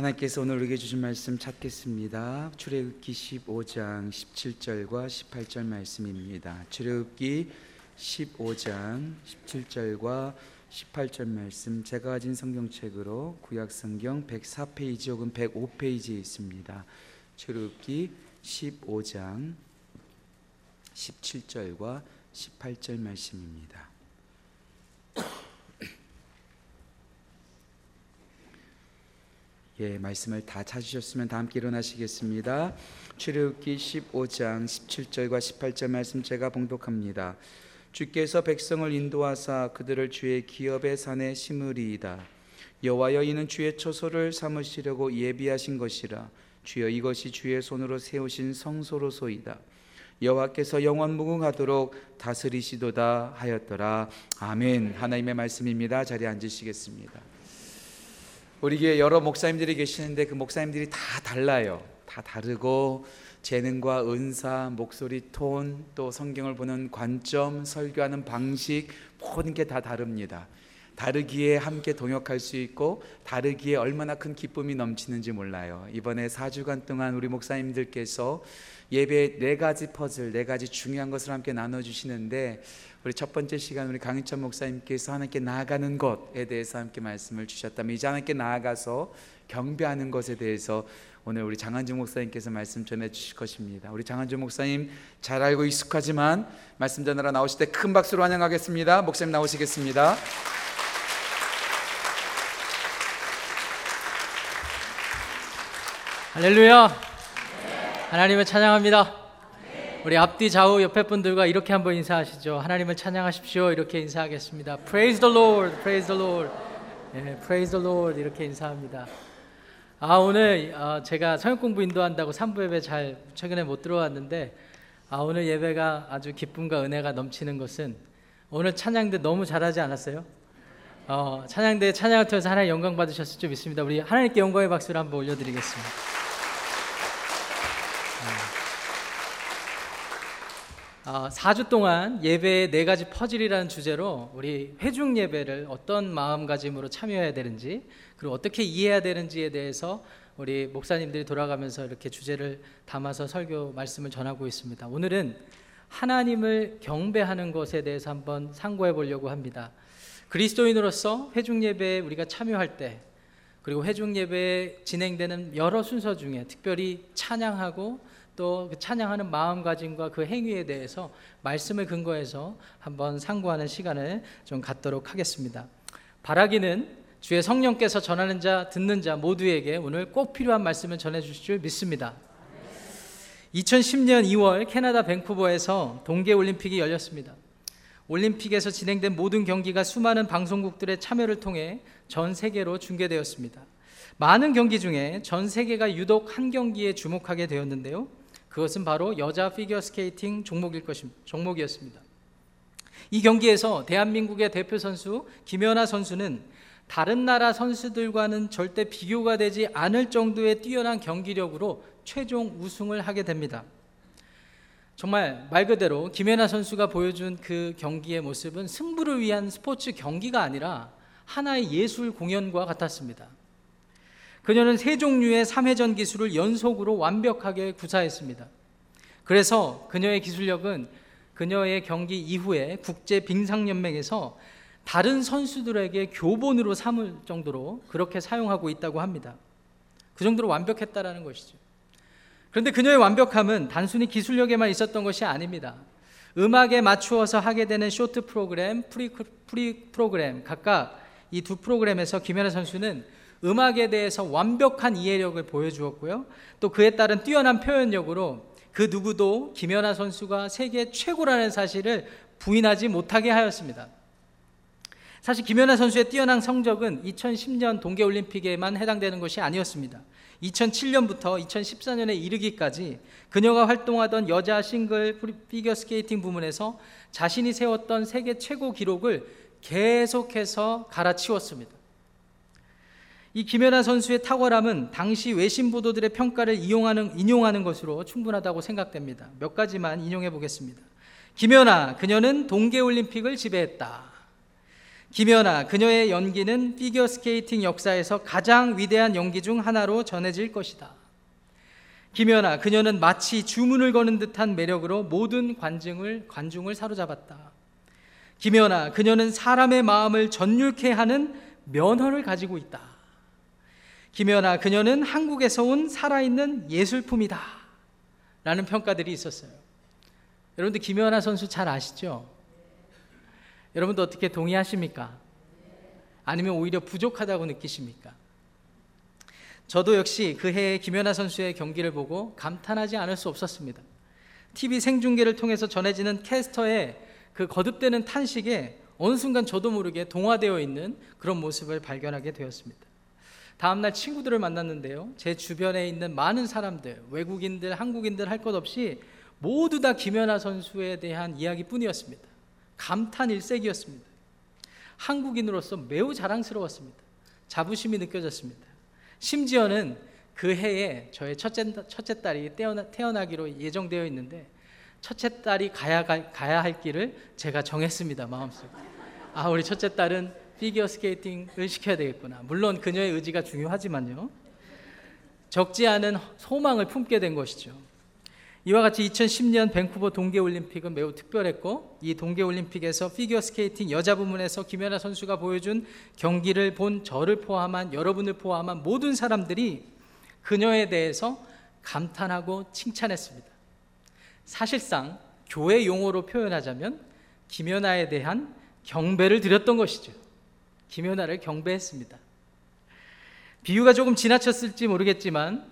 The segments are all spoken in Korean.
하나님께서 오늘 우리에게 주신 말씀 찾겠습니다. 출애굽기 15장 17절과 18절 말씀입니다. 출애굽기 15장 17절과 18절 말씀 제가 가진 성경책으로 구약 성경 104페이지 혹은 105페이지에 있습니다. 출애굽기 15장 17절과 18절 말씀입니다. 예, 말씀을 다 찾으셨으면 다 함께 일어나시겠습니다. 출애굽기 15장 17절과 18절 말씀 제가 봉독합니다. 주께서 백성을 인도하사 그들을 주의 기업의 산에 심으리이다. 여호와여 이는 주의 처소를 삼으시려고 예비하신 것이라. 주여 이것이 주의 손으로 세우신 성소로소이다. 여호와께서 영원 무궁하도록 다스리시도다 하였더라. 아멘. 하나님의 말씀입니다. 자리에 앉으시겠습니다. 우리 교회 여러 목사님들이 계시는데 그 목사님들이 다 달라요. 다 다르고 재능과 은사, 목소리 톤, 또 성경을 보는 관점, 설교하는 방식 모든 게 다 다릅니다. 다르기에 함께 동역할 수 있고 다르기에 얼마나 큰 기쁨이 넘치는지 몰라요. 이번에 4주간 동안 우리 목사님들께서 예배 네 가지 퍼즐, 네 가지 중요한 것을 함께 나눠 주시는데 우리 첫 번째 시간 우리 강희천 목사님께서 하나님께 나아가는 것에 대해서 함께 말씀을 주셨다면 이제 하나님께 나아가서 경배하는 것에 대해서 오늘 우리 장한주 목사님께서 말씀 전해 주실 것입니다. 우리 장한주 목사님 잘 알고 익숙하지만 말씀 전하러 나오실 때 큰 박수로 환영하겠습니다. 목사님 나오시겠습니다. 할렐루야. 하나님을 찬양합니다. 우리 앞뒤 좌우 옆에 분들과 이렇게 한번 인사하시죠. 하나님을 찬양하십시오. 이렇게 인사하겠습니다. Praise the Lord. Praise the Lord. 예, Praise the Lord 이렇게 인사합니다. 아 오늘 어, 제가 성역 공부 인도한다고 3부 예배 잘 최근에 못 들어왔는데 아 오늘 예배가 아주 기쁨과 은혜가 넘치는 것은 오늘 찬양대 너무 잘하지 않았어요? 어, 찬양대 찬양을 통해서 하나님 영광 받으셨을 줄 믿습니다. 우리 하나님께 영광의 박수를 한번 올려드리겠습니다. 4주 동안 예배의 네 가지 퍼즐이라는 주제로 우리 회중 예배를 어떤 마음가짐으로 참여해야 되는지 그리고 어떻게 이해해야 되는지에 대해서 우리 목사님들이 돌아가면서 이렇게 주제를 담아서 설교 말씀을 전하고 있습니다. 오늘은 하나님을 경배하는 것에 대해서 한번 상고해 보려고 합니다. 그리스도인으로서 회중 예배에 우리가 참여할 때 그리고 회중 예배에 진행되는 여러 순서 중에 특별히 찬양하고 또그 찬양하는 마음가짐과 그 행위에 대해서 말씀을 근거해서 한번 상고하는 시간을 좀 갖도록 하겠습니다. 바라기는 주의 성령께서 전하는 자, 듣는 자 모두에게 오늘 꼭 필요한 말씀을 전해 주실 줄 믿습니다. 2010년 2월 캐나다 밴쿠버에서 동계 올림픽이 열렸습니다. 올림픽에서 진행된 모든 경기가 수많은 방송국들의 참여를 통해 전 세계로 중계되었습니다. 많은 경기 중에 전 세계가 유독 한 경기에 주목하게 되었는데요. 그것은 바로 여자 피겨 스케이팅 종목일 것입니다. 종목이었습니다. 이 경기에서 대한민국의 대표 선수 김연아 선수는 다른 나라 선수들과는 절대 비교가 되지 않을 정도의 뛰어난 경기력으로 최종 우승을 하게 됩니다. 정말 말 그대로 김연아 선수가 보여준 그 경기의 모습은 승부를 위한 스포츠 경기가 아니라 하나의 예술 공연과 같았습니다. 그녀는 세 종류의 3회전 기술을 연속으로 완벽하게 구사했습니다. 그래서 그녀의 기술력은 그녀의 경기 이후에 국제 빙상연맹에서 다른 선수들에게 교본으로 삼을 정도로 그렇게 사용하고 있다고 합니다. 그 정도로 완벽했다라는 것이죠. 그런데 그녀의 완벽함은 단순히 기술력에만 있었던 것이 아닙니다. 음악에 맞추어서 하게 되는 쇼트 프로그램, 프리, 프리 프로그램 각각 이 두 프로그램에서 김연아 선수는 음악에 대해서 완벽한 이해력을 보여주었고요. 또 그에 따른 뛰어난 표현력으로 그 누구도 김연아 선수가 세계 최고라는 사실을 부인하지 못하게 하였습니다. 사실 김연아 선수의 뛰어난 성적은 2010년 동계올림픽에만 해당되는 것이 아니었습니다. 2007년부터 2014년에 이르기까지 그녀가 활동하던 여자 싱글 피겨 스케이팅 부문에서 자신이 세웠던 세계 최고 기록을 계속해서 갈아치웠습니다. 이 김연아 선수의 탁월함은 당시 외신 보도들의 평가를 이용하는, 인용하는 것으로 충분하다고 생각됩니다. 몇 가지만 인용해 보겠습니다. 김연아, 그녀는 동계올림픽을 지배했다. 김연아 그녀의 연기는 피겨 스케이팅 역사에서 가장 위대한 연기 중 하나로 전해질 것이다. 김연아 그녀는 마치 주문을 거는 듯한 매력으로 모든 관중을 관중을 사로잡았다. 김연아 그녀는 사람의 마음을 전율케 하는 면허를 가지고 있다. 김연아 그녀는 한국에서 온 살아있는 예술품이다. 라는 평가들이 있었어요. 여러분들 김연아 선수 잘 아시죠? 여러분도 어떻게 동의하십니까? 아니면 오히려 부족하다고 느끼십니까? 저도 역시 그 해에 김연아 선수의 경기를 보고 감탄하지 않을 수 없었습니다. TV 생중계를 통해서 전해지는 캐스터의 그 거듭되는 탄식에 어느 순간 저도 모르게 동화되어 있는 그런 모습을 발견하게 되었습니다. 다음날 친구들을 만났는데요. 제 주변에 있는 많은 사람들, 외국인들, 한국인들 할 것 없이 모두 다 김연아 선수에 대한 이야기뿐이었습니다. 감탄 일색이었습니다. 한국인으로서 매우 자랑스러웠습니다. 자부심이 느껴졌습니다. 심지어는 그 해에 저의 첫째, 첫째 딸이 태어나, 태어나기로 예정되어 있는데 첫째 딸이 가야, 가, 가야 할 길을 제가 정했습니다. 마음속에. 아, 우리 첫째 딸은 피겨 스케이팅을 시켜야 되겠구나. 물론 그녀의 의지가 중요하지만요. 적지 않은 소망을 품게 된 것이죠. 이와 같이 2010년 밴쿠버 동계올림픽은 매우 특별했고 이 동계올림픽에서 피겨 스케이팅 여자 부문에서 김연아 선수가 보여준 경기를 본 저를 포함한 여러분을 포함한 모든 사람들이 그녀에 대해서 감탄하고 칭찬했습니다. 사실상 교회 용어로 표현하자면 김연아에 대한 경배를 드렸던 것이죠. 김연아를 경배했습니다. 비유가 조금 지나쳤을지 모르겠지만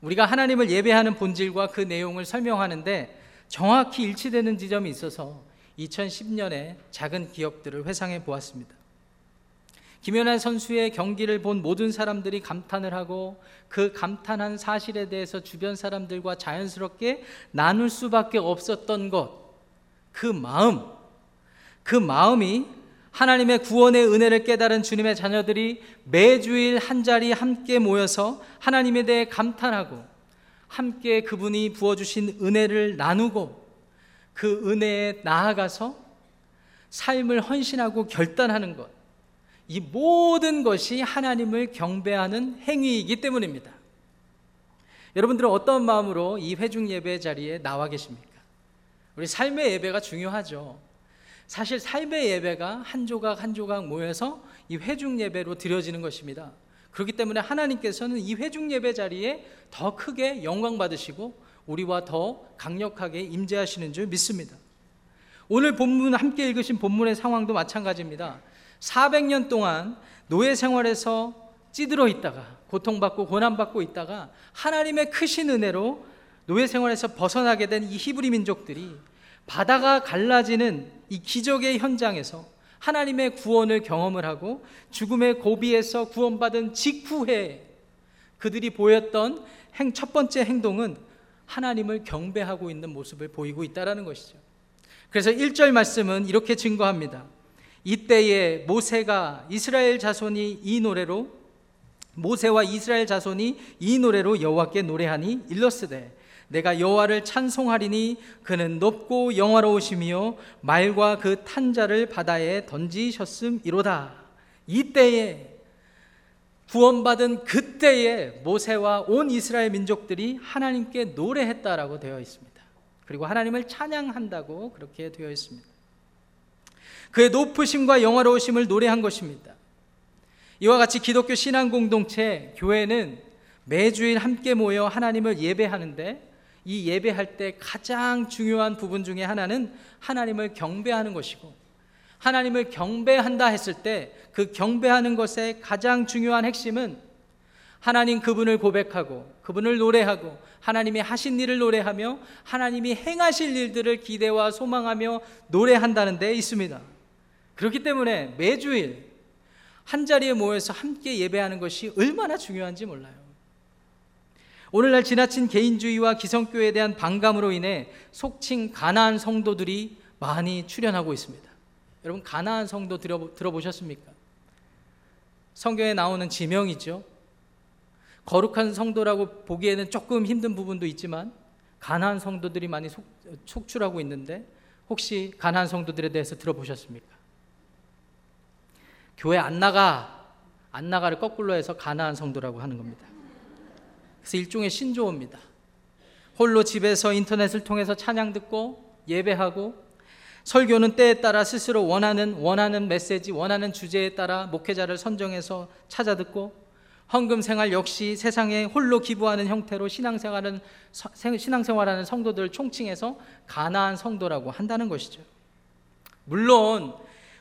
우리가 하나님을 예배하는 본질과 그 내용을 설명하는데 정확히 일치되는 지점이 있어서 2010년에 작은 기억들을 회상해 보았습니다. 김연아 선수의 경기를 본 모든 사람들이 감탄을 하고 그 감탄한 사실에 대해서 주변 사람들과 자연스럽게 나눌 수밖에 없었던 것, 그 마음, 그 마음이 하나님의 구원의 은혜를 깨달은 주님의 자녀들이 매주일 한 자리 함께 모여서 하나님에 대해 감탄하고 함께 그분이 부어주신 은혜를 나누고 그 은혜에 나아가서 삶을 헌신하고 결단하는 것. 이 모든 것이 하나님을 경배하는 행위이기 때문입니다. 여러분들은 어떤 마음으로 이 회중 예배 자리에 나와 계십니까? 우리 삶의 예배가 중요하죠. 사실 삶의 예배가 한 조각 한 조각 모여서 이 회중 예배로 드려지는 것입니다. 그렇기 때문에 하나님께서는 이 회중 예배 자리에 더 크게 영광 받으시고 우리와 더 강력하게 임재하시는 줄 믿습니다. 오늘 본문 함께 읽으신 본문의 상황도 마찬가지입니다. 400년 동안 노예 생활에서 찌들어 있다가 고통받고 고난받고 있다가 하나님의 크신 은혜로 노예 생활에서 벗어나게 된 이 히브리 민족들이 바다가 갈라지는 이 기적의 현장에서 하나님의 구원을 경험을 하고 죽음의 고비에서 구원받은 직후에 그들이 보였던 행, 첫 번째 행동은 하나님을 경배하고 있는 모습을 보이고 있다라는 것이죠. 그래서 1절 말씀은 이렇게 증거합니다. 이때에 모세가 이스라엘 자손이 이 노래로 모세와 이스라엘 자손이 이 노래로 여호와께 노래하니 일러스되 내가 여호와를 찬송하리니 그는 높고 영화로우시며 말과 그 탄자를 바다에 던지셨음이로다. 이때에 구원받은 그때에 모세와 온 이스라엘 민족들이 하나님께 노래했다라고 되어 있습니다. 그리고 하나님을 찬양한다고 그렇게 되어 있습니다. 그의 높으심과 영화로우심을 노래한 것입니다. 이와 같이 기독교 신앙 공동체 교회는 매주일 함께 모여 하나님을 예배하는데 이 예배할 때 가장 중요한 부분 중에 하나는 하나님을 경배하는 것이고 하나님을 경배한다 했을 때 그 경배하는 것의 가장 중요한 핵심은 하나님 그분을 고백하고 그분을 노래하고 하나님이 하신 일을 노래하며 하나님이 행하실 일들을 기대와 소망하며 노래한다는 데 있습니다. 그렇기 때문에 매주일 한 자리에 모여서 함께 예배하는 것이 얼마나 중요한지 몰라요. 오늘날 지나친 개인주의와 기성교에 대한 반감으로 인해 속칭 가나안 성도들이 많이 출현하고 있습니다. 여러분 가나안 성도 들어보셨습니까? 성경에 나오는 지명이죠. 거룩한 성도라고 보기에는 조금 힘든 부분도 있지만 가나안 성도들이 많이 속, 속출하고 있는데 혹시 가나안 성도들에 대해서 들어보셨습니까? 교회 안 나가 안 나가를 거꾸로 해서 가나안 성도라고 하는 겁니다. 그래서 일종의 신조어입니다. 홀로 집에서 인터넷을 통해서 찬양 듣고 예배하고 설교는 때에 따라 스스로 원하는 원하는 메시지, 원하는 주제에 따라 목회자를 선정해서 찾아 듣고 헌금 생활 역시 세상에 홀로 기부하는 형태로 신앙생활은 신앙생활하는 성도들을 총칭해서 가나안 성도라고 한다는 것이죠. 물론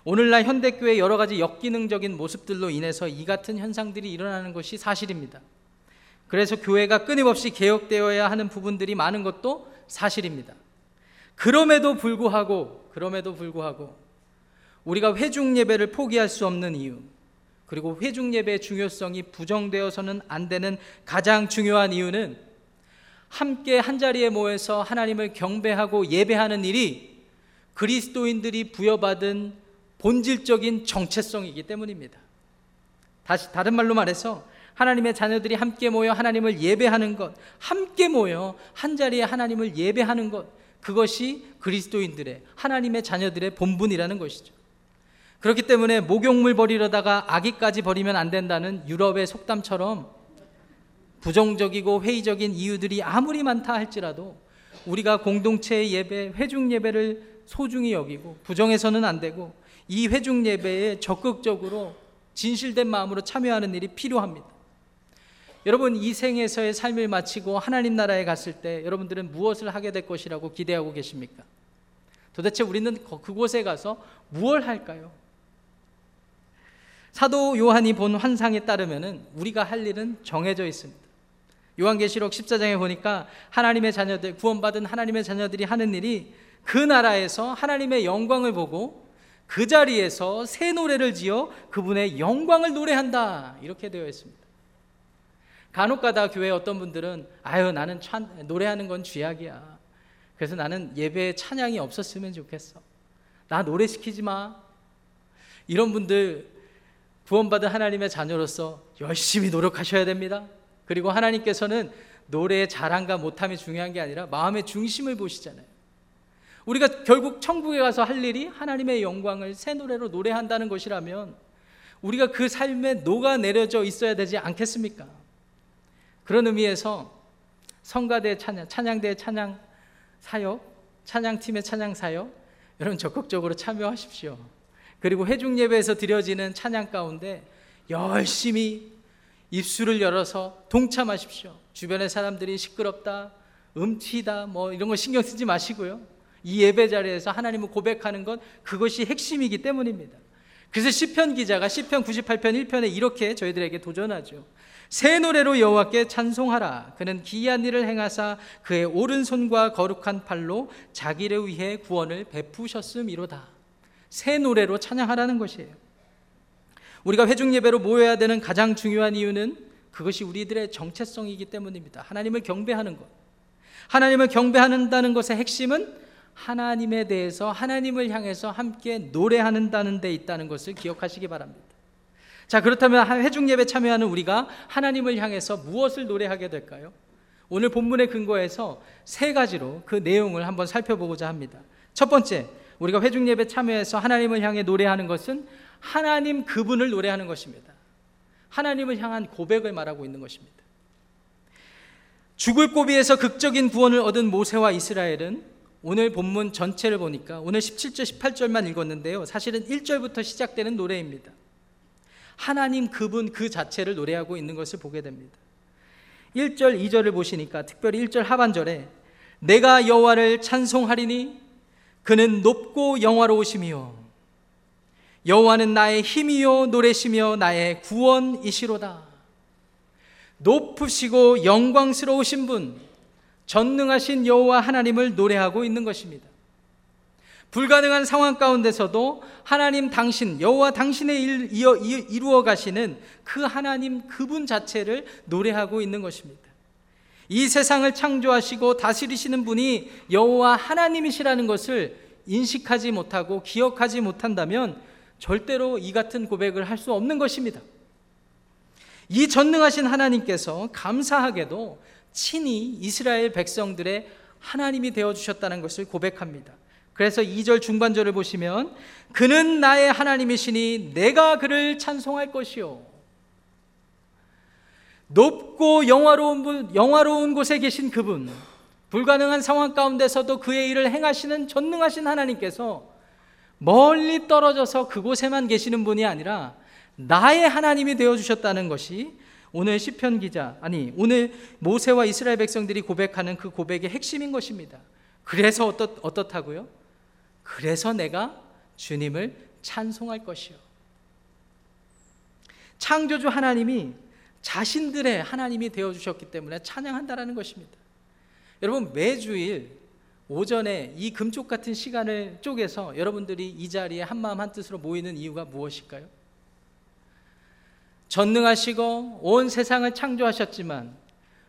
오늘날 현대교회 여러 가지 역기능적인 모습들로 인해서 이 같은 현상들이 일어나는 것이 사실입니다. 그래서 교회가 끊임없이 개혁되어야 하는 부분들이 많은 것도 사실입니다. 그럼에도 불구하고 그럼에도 불구하고 우리가 회중 예배를 포기할 수 없는 이유 그리고 회중 예배의 중요성이 부정되어서는 안 되는 가장 중요한 이유는 함께 한 자리에 모여서 하나님을 경배하고 예배하는 일이 그리스도인들이 부여받은 본질적인 정체성이기 때문입니다. 다시 다른 말로 말해서 하나님의 자녀들이 함께 모여 하나님을 예배하는 것, 함께 모여 한 자리에 하나님을 예배하는 것, 그것이 그리스도인들의 하나님의 자녀들의 본분이라는 것이죠. 그렇기 때문에 목욕물 버리려다가 아기까지 버리면 안 된다는 유럽의 속담처럼 부정적이고 회의적인 이유들이 아무리 많다 할지라도 우리가 공동체의 예배, 회중 예배를 소중히 여기고 부정해서는 안 되고 이 회중 예배에 적극적으로 진실된 마음으로 참여하는 일이 필요합니다. 여러분 이 생에서의 삶을 마치고 하나님 나라에 갔을 때 여러분들은 무엇을 하게 될 것이라고 기대하고 계십니까? 도대체 우리는 거- 그곳에 가서 무엇을 할까요? 사도 요한이 본 환상에 따르면은 우리가 할 일은 정해져 있습니다. 요한계시록 14장에 보니까 하나님의 자녀들 구원받은 하나님의 자녀들이 하는 일이 그 나라에서 하나님의 영광을 보고 그 자리에서 새 노래를 지어 그분의 영광을 노래한다 이렇게 되어 있습니다. 간혹가다 교회 어떤 분들은 아유 나는 찬, 노래하는 건 쥐약이야. 그래서 나는 예배에 찬양이 없었으면 좋겠어. 나 노래 시키지 마. 이런 분들 구원받은 하나님의 자녀로서 열심히 노력하셔야 됩니다. 그리고 하나님께서는 노래의 잘함과 못함이 중요한 게 아니라 마음의 중심을 보시잖아요. 우리가 결국 천국에 가서 할 일이 하나님의 영광을 새 노래로 노래한다는 것이라면 우리가 그 삶에 녹아 내려져 있어야 되지 않겠습니까? 그런 의미에서 성가대 찬양, 찬양대 찬양 사역, 찬양팀의 찬양 사역 여러분 적극적으로 참여하십시오. 그리고 회중 예배에서 드려지는 찬양 가운데 열심히 입술을 열어서 동참하십시오. 주변의 사람들이 시끄럽다, 음치다, 뭐 이런 거 신경 쓰지 마시고요. 이 예배 자리에서 하나님을 고백하는 것 그것이 핵심이기 때문입니다. 그래서 시편 기자가 시편 98편 1편에 이렇게 저희들에게 도전하죠. 새 노래로 여호와께 찬송하라. 그는 기이한 일을 행하사 그의 오른손과 거룩한 팔로 자기를 위해 구원을 베푸셨음이로다. 새 노래로 찬양하라는 것이에요. 우리가 회중 예배로 모여야 되는 가장 중요한 이유는 그것이 우리들의 정체성이기 때문입니다. 하나님을 경배하는 것. 하나님을 경배한다는 것의 핵심은 하나님에 대해서 하나님을 향해서 함께 노래하는다는 데 있다는 것을 기억하시기 바랍니다. 자, 그렇다면 회중 예배 참여하는 우리가 하나님을 향해서 무엇을 노래하게 될까요? 오늘 본문의 근거에서 세 가지로 그 내용을 한번 살펴보고자 합니다. 첫 번째, 우리가 회중 예배 참여해서 하나님을 향해 노래하는 것은 하나님 그분을 노래하는 것입니다. 하나님을 향한 고백을 말하고 있는 것입니다. 죽을 고비에서 극적인 구원을 얻은 모세와 이스라엘은 오늘 본문 전체를 보니까 오늘 17절 18절만 읽었는데요. 사실은 1절부터 시작되는 노래입니다. 하나님 그분 그 자체를 노래하고 있는 것을 보게 됩니다. 1절 2절을 보시니까 특별히 1절 하반절에 내가 여호와를 찬송하리니 그는 높고 영화로우시며 여호와는 나의 힘이요 노래시며 나의 구원이시로다. 높으시고 영광스러우신 분, 전능하신 여호와 하나님을 노래하고 있는 것입니다. 불가능한 상황 가운데서도 하나님 당신, 여호와 당신의 일 이어, 이- 이루어 가시는 그 하나님 그분 자체를 노래하고 있는 것입니다. 이 세상을 창조하시고 다스리시는 분이 여호와 하나님이시라는 것을 인식하지 못하고 기억하지 못한다면 절대로 이 같은 고백을 할 수 없는 것입니다. 이 전능하신 하나님께서 감사하게도 친히 이스라엘 백성들의 하나님이 되어 주셨다는 것을 고백합니다. 그래서 2절 중반절을 보시면 그는 나의 하나님이시니 내가 그를 찬송할 것이요. 높고 영화로운 분, 영화로운 곳에 계신 그분, 불가능한 상황 가운데서도 그의 일을 행하시는 전능하신 하나님께서 멀리 떨어져서 그곳에만 계시는 분이 아니라 나의 하나님이 되어 주셨다는 것이 오늘 시편 기자 아니 오늘 모세와 이스라엘 백성들이 고백하는 그 고백의 핵심인 것입니다. 그래서 어떻 어떻다고요? 그래서 내가 주님을 찬송할 것이요. 창조주 하나님이 자신들의 하나님이 되어 주셨기 때문에 찬양한다라는 것입니다. 여러분 매주일 오전에 이 금쪽 같은 시간을 쪼개서 여러분들이 이 자리에 한마음 한뜻으로 모이는 이유가 무엇일까요? 전능하시고 온 세상을 창조하셨지만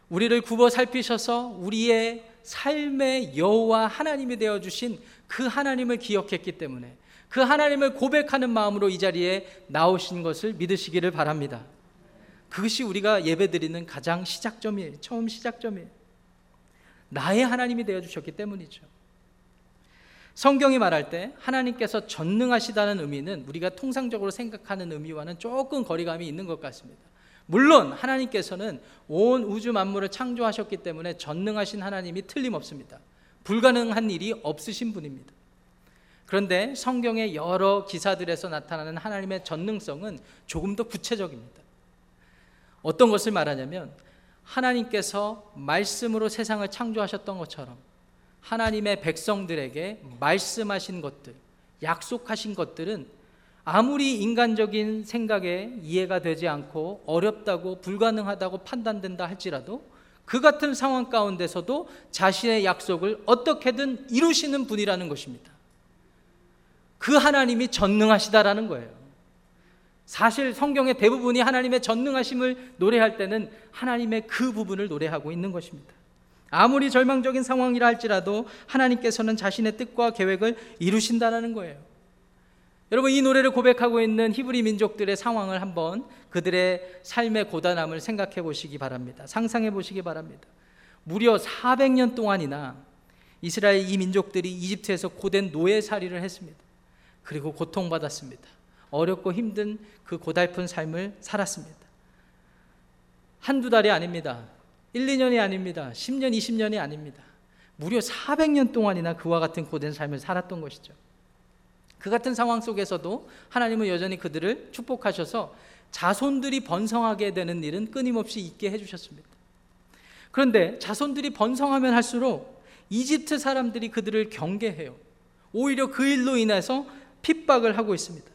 우리를 굽어 살피셔서 우리의 삶의 여호와 하나님이 되어 주신 그 하나님을 기억했기 때문에 그 하나님을 고백하는 마음으로 이 자리에 나오신 것을 믿으시기를 바랍니다. 그것이 우리가 예배드리는 가장 시작점이에요. 처음 시작점이에요. 나의 하나님이 되어 주셨기 때문이죠. 성경이 말할 때 하나님께서 전능하시다는 의미는 우리가 통상적으로 생각하는 의미와는 조금 거리감이 있는 것 같습니다. 물론 하나님께서는 온 우주 만물을 창조하셨기 때문에 전능하신 하나님이 틀림없습니다. 불가능한 일이 없으신 분입니다. 그런데 성경의 여러 기사들에서 나타나는 하나님의 전능성은 조금 더 구체적입니다. 어떤 것을 말하냐면 하나님께서 말씀으로 세상을 창조하셨던 것처럼 하나님의 백성들에게 말씀하신 것들, 약속하신 것들은 아무리 인간적인 생각에 이해가 되지 않고 어렵다고 불가능하다고 판단된다 할지라도 그 같은 상황 가운데서도 자신의 약속을 어떻게든 이루시는 분이라는 것입니다. 그 하나님이 전능하시다라는 거예요. 사실 성경의 대부분이 하나님의 전능하심을 노래할 때는 하나님의 그 부분을 노래하고 있는 것입니다. 아무리 절망적인 상황이라 할지라도 하나님께서는 자신의 뜻과 계획을 이루신다는 거예요. 여러분 이 노래를 고백하고 있는 히브리 민족들의 상황을 한번 그들의 삶의 고단함을 생각해 보시기 바랍니다. 상상해 보시기 바랍니다. 무려 400년 동안이나 이스라엘 이 민족들이 이집트에서 고된 노예살이를 했습니다. 그리고 고통받았습니다. 어렵고 힘든 그 고달픈 삶을 살았습니다. 한두 달이 아닙니다. 1, 2년이 아닙니다. 10년, 20년이 아닙니다. 무려 400년 동안이나 그와 같은 고된 삶을 살았던 것이죠. 그 같은 상황 속에서도 하나님은 여전히 그들을 축복하셔서 자손들이 번성하게 되는 일은 끊임없이 있게 해주셨습니다. 그런데 자손들이 번성하면 할수록 이집트 사람들이 그들을 경계해요. 오히려 그 일로 인해서 핍박을 하고 있습니다.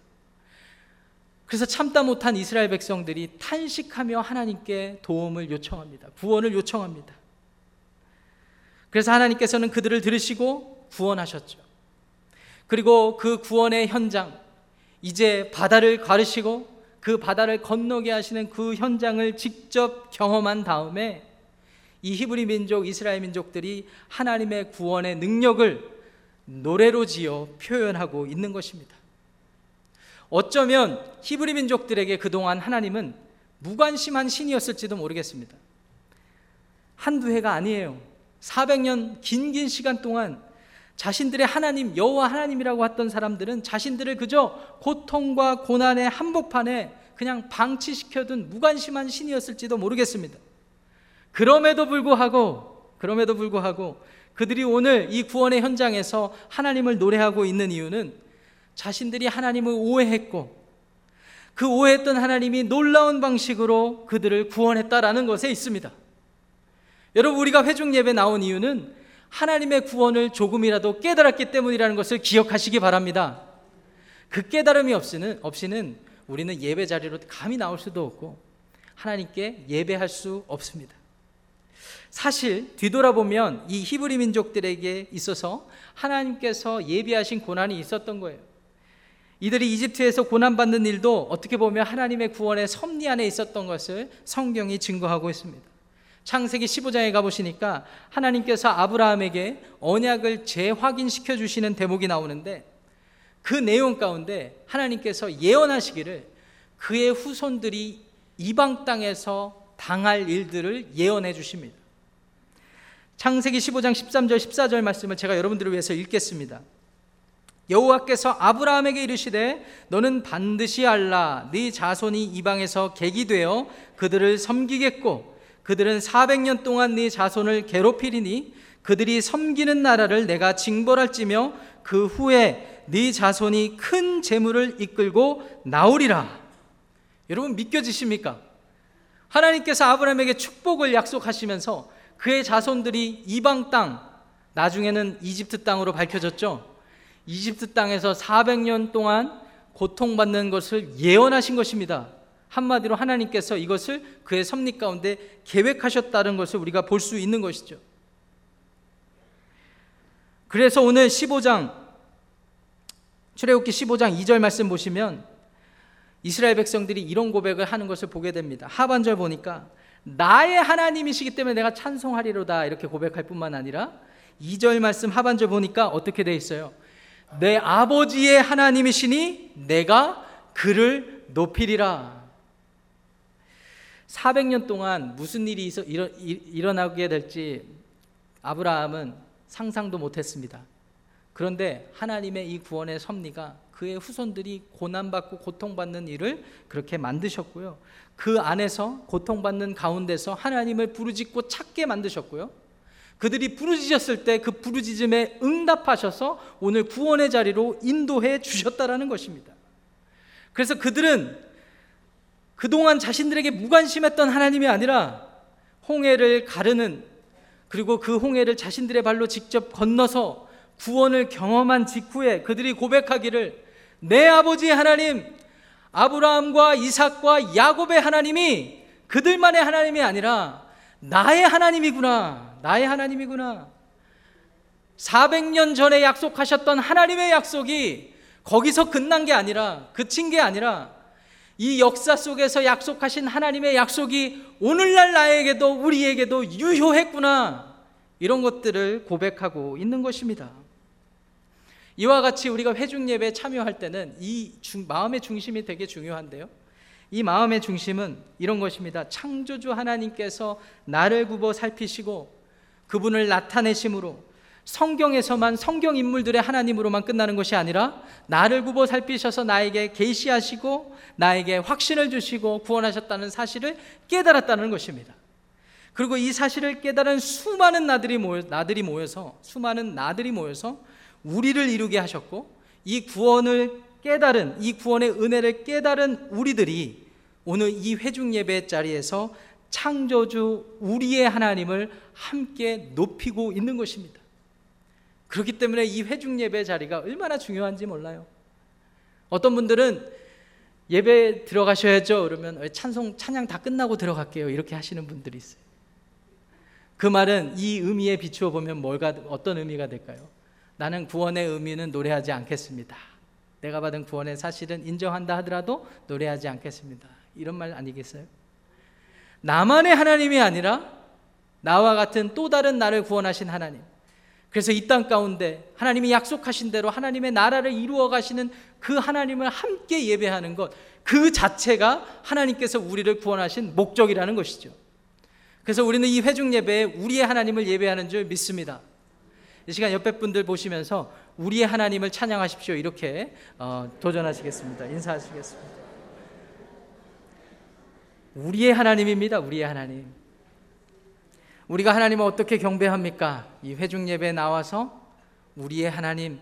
그래서 참다 못한 이스라엘 백성들이 탄식하며 하나님께 도움을 요청합니다. 구원을 요청합니다. 그래서 하나님께서는 그들을 들으시고 구원하셨죠. 그리고 그 구원의 현장, 이제 바다를 가르시고 그 바다를 건너게 하시는 그 현장을 직접 경험한 다음에 이 히브리 민족, 이스라엘 민족들이 하나님의 구원의 능력을 노래로 지어 표현하고 있는 것입니다. 어쩌면 히브리 민족들에게 그동안 하나님은 무관심한 신이었을지도 모르겠습니다. 한두 해가 아니에요. 400년 긴긴 시간 동안 자신들의 하나님 여호와 하나님이라고 했던 사람들은 자신들을 그저 고통과 고난의 한복판에 그냥 방치시켜둔 무관심한 신이었을지도 모르겠습니다. 그럼에도 불구하고 그럼에도 불구하고 그들이 오늘 이 구원의 현장에서 하나님을 노래하고 있는 이유는 자신들이 하나님을 오해했고 그 오해했던 하나님이 놀라운 방식으로 그들을 구원했다라는 것에 있습니다. 여러분 우리가 회중 예배 나온 이유는 하나님의 구원을 조금이라도 깨달았기 때문이라는 것을 기억하시기 바랍니다. 그 깨달음이 없이는 없이는 우리는 예배 자리로 감히 나올 수도 없고 하나님께 예배할 수 없습니다. 사실 뒤돌아보면 이 히브리 민족들에게 있어서 하나님께서 예비하신 고난이 있었던 거예요. 이들이 이집트에서 고난받는 일도 어떻게 보면 하나님의 구원의 섭리 안에 있었던 것을 성경이 증거하고 있습니다. 창세기 15장에 가보시니까 하나님께서 아브라함에게 언약을 재확인시켜 주시는 대목이 나오는데 그 내용 가운데 하나님께서 예언하시기를 그의 후손들이 이방 땅에서 당할 일들을 예언해 주십니다. 창세기 15장 13절 14절 말씀을 제가 여러분들을 위해서 읽겠습니다. 여호와께서 아브라함에게 이르시되 너는 반드시 알라 네 자손이 이방에서 객이 되어 그들을 섬기겠고 그들은 400년 동안 네 자손을 괴롭히리니 그들이 섬기는 나라를 내가 징벌할지며 그 후에 네 자손이 큰 재물을 이끌고 나오리라. 여러분 믿겨지십니까? 하나님께서 아브라함에게 축복을 약속하시면서 그의 자손들이 이방 땅 나중에는 이집트 땅으로 밝혀졌죠. 이집트 땅에서 400년 동안 고통받는 것을 예언하신 것입니다. 한마디로 하나님께서 이것을 그의 섭리 가운데 계획하셨다는 것을 우리가 볼 수 있는 것이죠. 그래서 오늘 15장 출애굽기 15장 2절 말씀 보시면 이스라엘 백성들이 이런 고백을 하는 것을 보게 됩니다. 하반절 보니까 나의 하나님이시기 때문에 내가 찬송하리로다 이렇게 고백할 뿐만 아니라 2절 말씀 하반절 보니까 어떻게 돼 있어요? 내 아버지의 하나님이시니 내가 그를 높이리라. 400년 동안 무슨 일이 있어, 일어, 일어나게 될지 아브라함은 상상도 못했습니다. 그런데 하나님의 이 구원의 섭리가 그의 후손들이 고난받고 고통받는 일을 그렇게 만드셨고요. 그 안에서 고통받는 가운데서 하나님을 부르짖고 찾게 만드셨고요. 그들이 부르짖었을 때 그 부르짖음에 응답하셔서 오늘 구원의 자리로 인도해 주셨다라는 것입니다. 그래서 그들은 그동안 자신들에게 무관심했던 하나님이 아니라 홍해를 가르는 그리고 그 홍해를 자신들의 발로 직접 건너서 구원을 경험한 직후에 그들이 고백하기를 내 아버지 하나님 아브라함과 이삭과 야곱의 하나님이 그들만의 하나님이 아니라 나의 하나님이구나. 나의 하나님이구나. 400년 전에 약속하셨던 하나님의 약속이 거기서 끝난 게 아니라 그친 게 아니라 이 역사 속에서 약속하신 하나님의 약속이 오늘날 나에게도 우리에게도 유효했구나. 이런 것들을 고백하고 있는 것입니다. 이와 같이 우리가 회중 예배에 참여할 때는 이 중, 마음의 중심이 되게 중요한데요. 이 마음의 중심은 이런 것입니다. 창조주 하나님께서 나를 굽어 살피시고 그분을 나타내심으로 성경에서만 성경 인물들의 하나님으로만 끝나는 것이 아니라 나를 굽어 살피셔서 나에게 계시하시고 나에게 확신을 주시고 구원하셨다는 사실을 깨달았다는 것입니다. 그리고 이 사실을 깨달은 수많은 나들이 모여 나들이 모여서 수많은 나들이 모여서 우리를 이루게 하셨고 이 구원을 깨달은 이 구원의 은혜를 깨달은 우리들이 오늘 이 회중 예배 자리에서 창조주 우리의 하나님을 함께 높이고 있는 것입니다. 그렇기 때문에 이 회중 예배 자리가 얼마나 중요한지 몰라요. 어떤 분들은 예배 들어가셔야죠. 그러면 찬송 찬양 다 끝나고 들어갈게요. 이렇게 하시는 분들이 있어요. 그 말은 이 의미에 비추어 보면 뭘가 어떤 의미가 될까요? 나는 구원의 의미는 노래하지 않겠습니다. 내가 받은 구원의 사실은 인정한다 하더라도 노래하지 않겠습니다. 이런 말 아니겠어요? 나만의 하나님이 아니라 나와 같은 또 다른 나를 구원하신 하나님. 그래서 이 땅 가운데 하나님이 약속하신 대로 하나님의 나라를 이루어 가시는 그 하나님을 함께 예배하는 것, 그 자체가 하나님께서 우리를 구원하신 목적이라는 것이죠. 그래서 우리는 이 회중 예배에 우리의 하나님을 예배하는 줄 믿습니다. 이 시간 옆에 분들 보시면서 우리의 하나님을 찬양하십시오. 이렇게 어, 도전하시겠습니다. 인사하시겠습니다. 우리의 하나님입니다. 우리의 하나님. 우리가 하나님을 어떻게 경배합니까? 이 회중 예배에 나와서 우리의 하나님,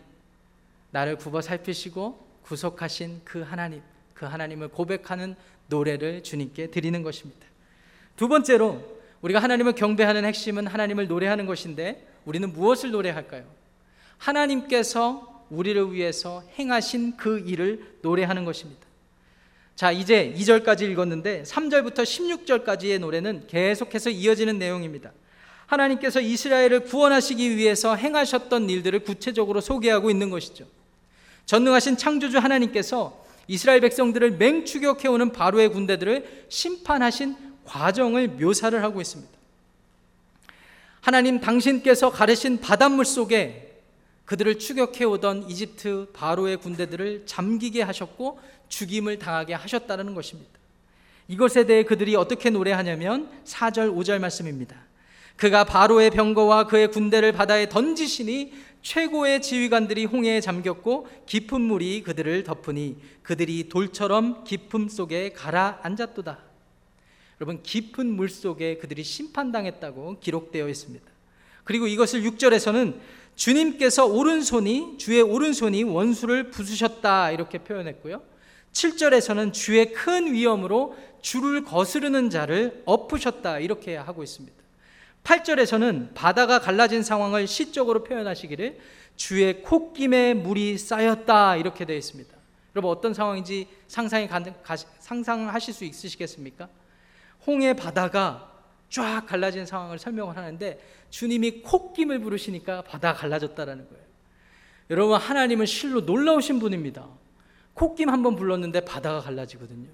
나를 굽어 살피시고 구속하신 그 하나님, 그 하나님을 고백하는 노래를 주님께 드리는 것입니다. 두 번째로 우리가 하나님을 경배하는 핵심은 하나님을 노래하는 것인데 우리는 무엇을 노래할까요? 하나님께서 우리를 위해서 행하신 그 일을 노래하는 것입니다. 자, 이제 2절까지 읽었는데 3절부터 16절까지의 노래는 계속해서 이어지는 내용입니다. 하나님께서 이스라엘을 구원하시기 위해서 행하셨던 일들을 구체적으로 소개하고 있는 것이죠. 전능하신 창조주 하나님께서 이스라엘 백성들을 맹추격해오는 바로의 군대들을 심판하신 과정을 묘사를 하고 있습니다. 하나님 당신께서 가르신 바닷물 속에 그들을 추격해 오던 이집트 바로의 군대들을 잠기게 하셨고 죽임을 당하게 하셨다는 것입니다. 이것에 대해 그들이 어떻게 노래하냐면 4절 5절 말씀입니다. 그가 바로의 병거와 그의 군대를 바다에 던지시니 최고의 지휘관들이 홍해에 잠겼고 깊은 물이 그들을 덮으니 그들이 돌처럼 깊음 속에 가라앉았도다. 여러분 깊은 물 속에 그들이 심판당했다고 기록되어 있습니다. 그리고 이것을 6절에서는 주님께서 오른손이 주의 오른손이 원수를 부수셨다 이렇게 표현했고요. 7절에서는 주의 큰 위엄으로 주를 거스르는 자를 엎으셨다 이렇게 하고 있습니다. 8절에서는 바다가 갈라진 상황을 시적으로 표현하시기를 주의 콧김에 물이 쌓였다 이렇게 되어 있습니다. 여러분 어떤 상황인지 상상이 가, 상상하실 수 있으시겠습니까? 홍해 바다가 쫙 갈라진 상황을 설명을 하는데 주님이 콧김을 부르시니까 바다가 갈라졌다라는 거예요. 여러분 하나님은 실로 놀라우신 분입니다. 콧김 한 번 불렀는데 바다가 갈라지거든요.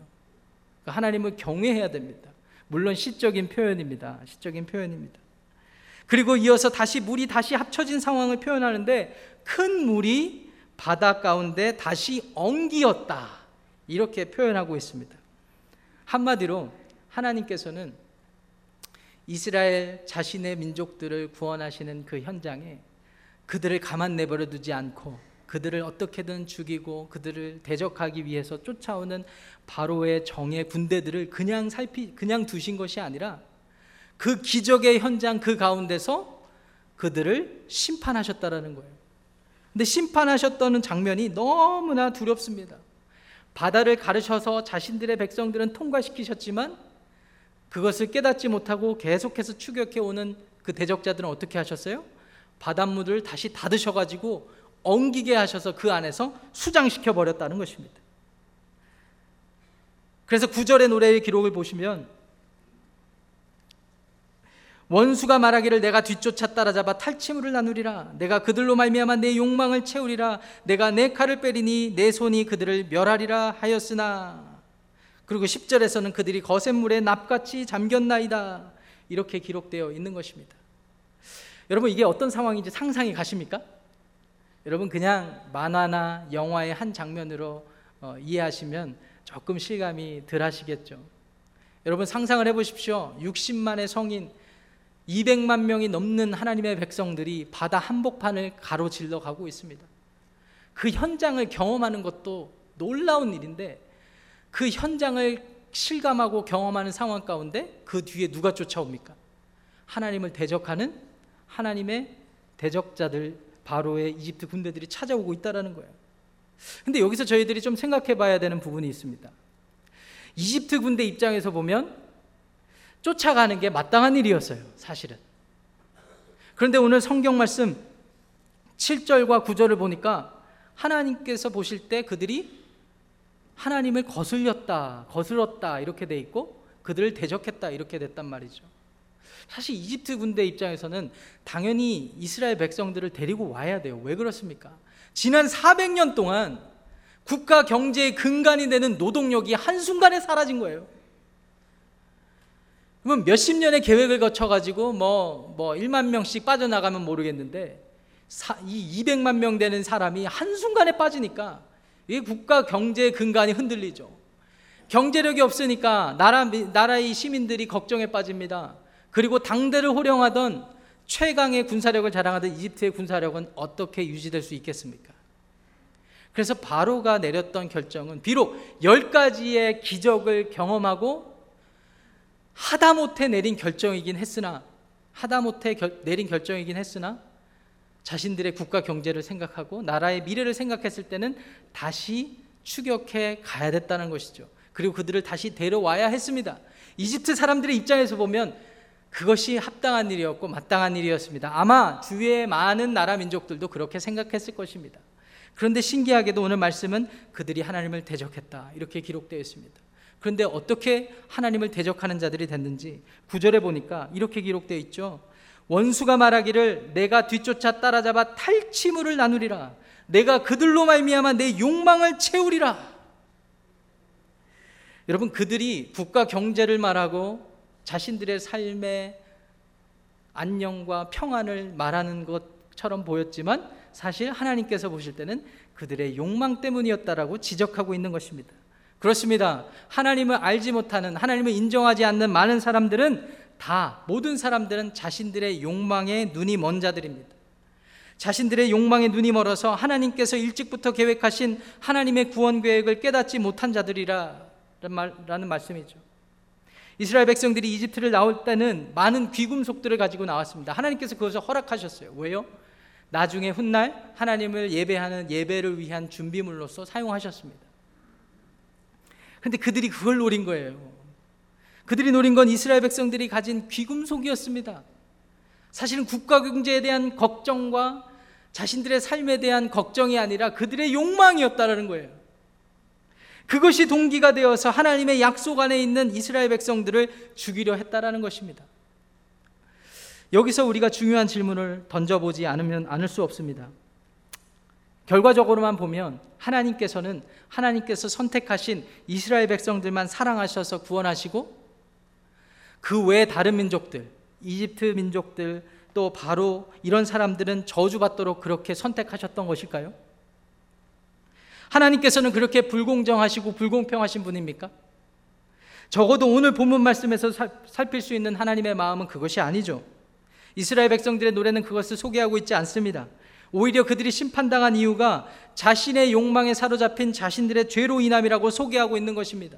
그러니까 하나님을 경외해야 됩니다. 물론 시적인 표현입니다. 시적인 표현입니다. 그리고 이어서 다시 물이 다시 합쳐진 상황을 표현하는데 큰 물이 바다 가운데 다시 엉기었다. 이렇게 표현하고 있습니다. 한마디로 하나님께서는 이스라엘 자신의 민족들을 구원하시는 그 현장에 그들을 가만 내버려 두지 않고 그들을 어떻게든 죽이고 그들을 대적하기 위해서 쫓아오는 바로의 정의 군대들을 그냥 살피 그냥 두신 것이 아니라 그 기적의 현장 그 가운데서 그들을 심판하셨다라는 거예요. 근데 심판하셨다는 장면이 너무나 두렵습니다. 바다를 가르셔서 자신들의 백성들은 통과시키셨지만 그것을 깨닫지 못하고 계속해서 추격해 오는 그 대적자들은 어떻게 하셨어요? 바닷물을 다시 닫으셔 가지고 엉기게 하셔서 그 안에서 수장시켜 버렸다는 것입니다. 그래서 구절의 노래의 기록을 보시면 원수가 말하기를 내가 뒤쫓아 따라잡아 탈취물을 나누리라 내가 그들로 말미암아 내 욕망을 채우리라 내가 내 칼을 빼리니 내 손이 그들을 멸하리라 하였으나 그리고 10절에서는 그들이 거센 물에 납같이 잠겼나이다 이렇게 기록되어 있는 것입니다. 여러분 이게 어떤 상황인지 상상이 가십니까? 여러분 그냥 만화나 영화의 한 장면으로 어, 이해하시면 조금 실감이 덜 하시겠죠. 여러분 상상을 해 보십시오. 60만의 성인 200만 명이 넘는 하나님의 백성들이 바다 한복판을 가로질러 가고 있습니다. 그 현장을 경험하는 것도 놀라운 일인데 그 현장을 실감하고 경험하는 상황 가운데 그 뒤에 누가 쫓아옵니까? 하나님을 대적하는 하나님의 대적자들 바로의 이집트 군대들이 찾아오고 있다라는 거예요. 근데 여기서 저희들이 좀 생각해 봐야 되는 부분이 있습니다. 이집트 군대 입장에서 보면 쫓아가는 게 마땅한 일이었어요, 사실은. 그런데 오늘 성경 말씀 7절과 9절을 보니까 하나님께서 보실 때 그들이 하나님을 거슬렸다, 거슬렀다 이렇게 돼 있고 그들을 대적했다 이렇게 됐단 말이죠. 사실 이집트 군대 입장에서는 당연히 이스라엘 백성들을 데리고 와야 돼요. 왜 그렇습니까? 지난 400년 동안 국가 경제의 근간이 되는 노동력이 한순간에 사라진 거예요. 그러면 몇십 년의 계획을 거쳐가지고 뭐, 뭐 1만 명씩 빠져나가면 모르겠는데 사, 이 200만 명 되는 사람이 한순간에 빠지니까 이 국가 경제의 근간이 흔들리죠. 경제력이 없으니까 나라, 나라의 시민들이 걱정에 빠집니다. 그리고 당대를 호령하던 최강의 군사력을 자랑하던 이집트의 군사력은 어떻게 유지될 수 있겠습니까? 그래서 바로가 내렸던 결정은 비록 열 가지의 기적을 경험하고 하다못해 내린 결정이긴 했으나 하다못해 결, 내린 결정이긴 했으나 자신들의 국가 경제를 생각하고 나라의 미래를 생각했을 때는 다시 추격해 가야 됐다는 것이죠. 그리고 그들을 다시 데려와야 했습니다. 이집트 사람들의 입장에서 보면 그것이 합당한 일이었고 마땅한 일이었습니다. 아마 주위의 많은 나라 민족들도 그렇게 생각했을 것입니다. 그런데 신기하게도 오늘 말씀은 그들이 하나님을 대적했다. 이렇게 기록되어 있습니다. 그런데 어떻게 하나님을 대적하는 자들이 됐는지 구절에 보니까 이렇게 기록되어 있죠. 원수가 말하기를 내가 뒤쫓아 따라잡아 탈취물을 나누리라. 내가 그들로 말미암아 내 욕망을 채우리라. 여러분 그들이 국가 경제를 말하고 자신들의 삶의 안녕과 평안을 말하는 것처럼 보였지만 사실 하나님께서 보실 때는 그들의 욕망 때문이었다라고 지적하고 있는 것입니다. 그렇습니다. 하나님을 알지 못하는 하나님을 인정하지 않는 많은 사람들은 다 모든 사람들은 자신들의 욕망에 눈이 먼 자들입니다. 자신들의 욕망에 눈이 멀어서 하나님께서 일찍부터 계획하신 하나님의 구원 계획을 깨닫지 못한 자들이라는 말씀이죠. 이스라엘 백성들이 이집트를 나올 때는 많은 귀금속들을 가지고 나왔습니다. 하나님께서 그것을 허락하셨어요. 왜요? 나중에 훗날 하나님을 예배하는 예배를 위한 준비물로서 사용하셨습니다. 근데 그들이 그걸 노린 거예요. 그들이 노린 건 이스라엘 백성들이 가진 귀금속이었습니다. 사실은 국가 경제에 대한 걱정과 자신들의 삶에 대한 걱정이 아니라 그들의 욕망이었다라는 거예요. 그것이 동기가 되어서 하나님의 약속 안에 있는 이스라엘 백성들을 죽이려 했다라는 것입니다. 여기서 우리가 중요한 질문을 던져보지 않으면 않을 수 없습니다. 결과적으로만 보면 하나님께서는 하나님께서 선택하신 이스라엘 백성들만 사랑하셔서 구원하시고 그 외 다른 민족들, 이집트 민족들 또 바로 이런 사람들은 저주받도록 그렇게 선택하셨던 것일까요? 하나님께서는 그렇게 불공정하시고 불공평하신 분입니까? 적어도 오늘 본문 말씀에서 살필 수 있는 하나님의 마음은 그것이 아니죠. 이스라엘 백성들의 노래는 그것을 소개하고 있지 않습니다. 오히려 그들이 심판당한 이유가 자신의 욕망에 사로잡힌 자신들의 죄로 인함이라고 소개하고 있는 것입니다.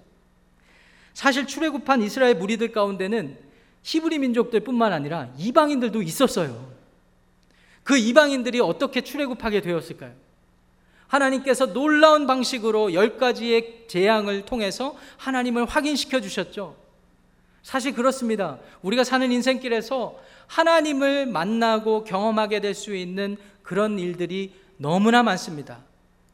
사실 출애굽한 이스라엘 무리들 가운데는 히브리 민족들뿐만 아니라 이방인들도 있었어요. 그 이방인들이 어떻게 출애굽하게 되었을까요? 하나님께서 놀라운 방식으로 열 가지의 재앙을 통해서 하나님을 확인시켜 주셨죠. 사실 그렇습니다. 우리가 사는 인생길에서 하나님을 만나고 경험하게 될 수 있는 그런 일들이 너무나 많습니다.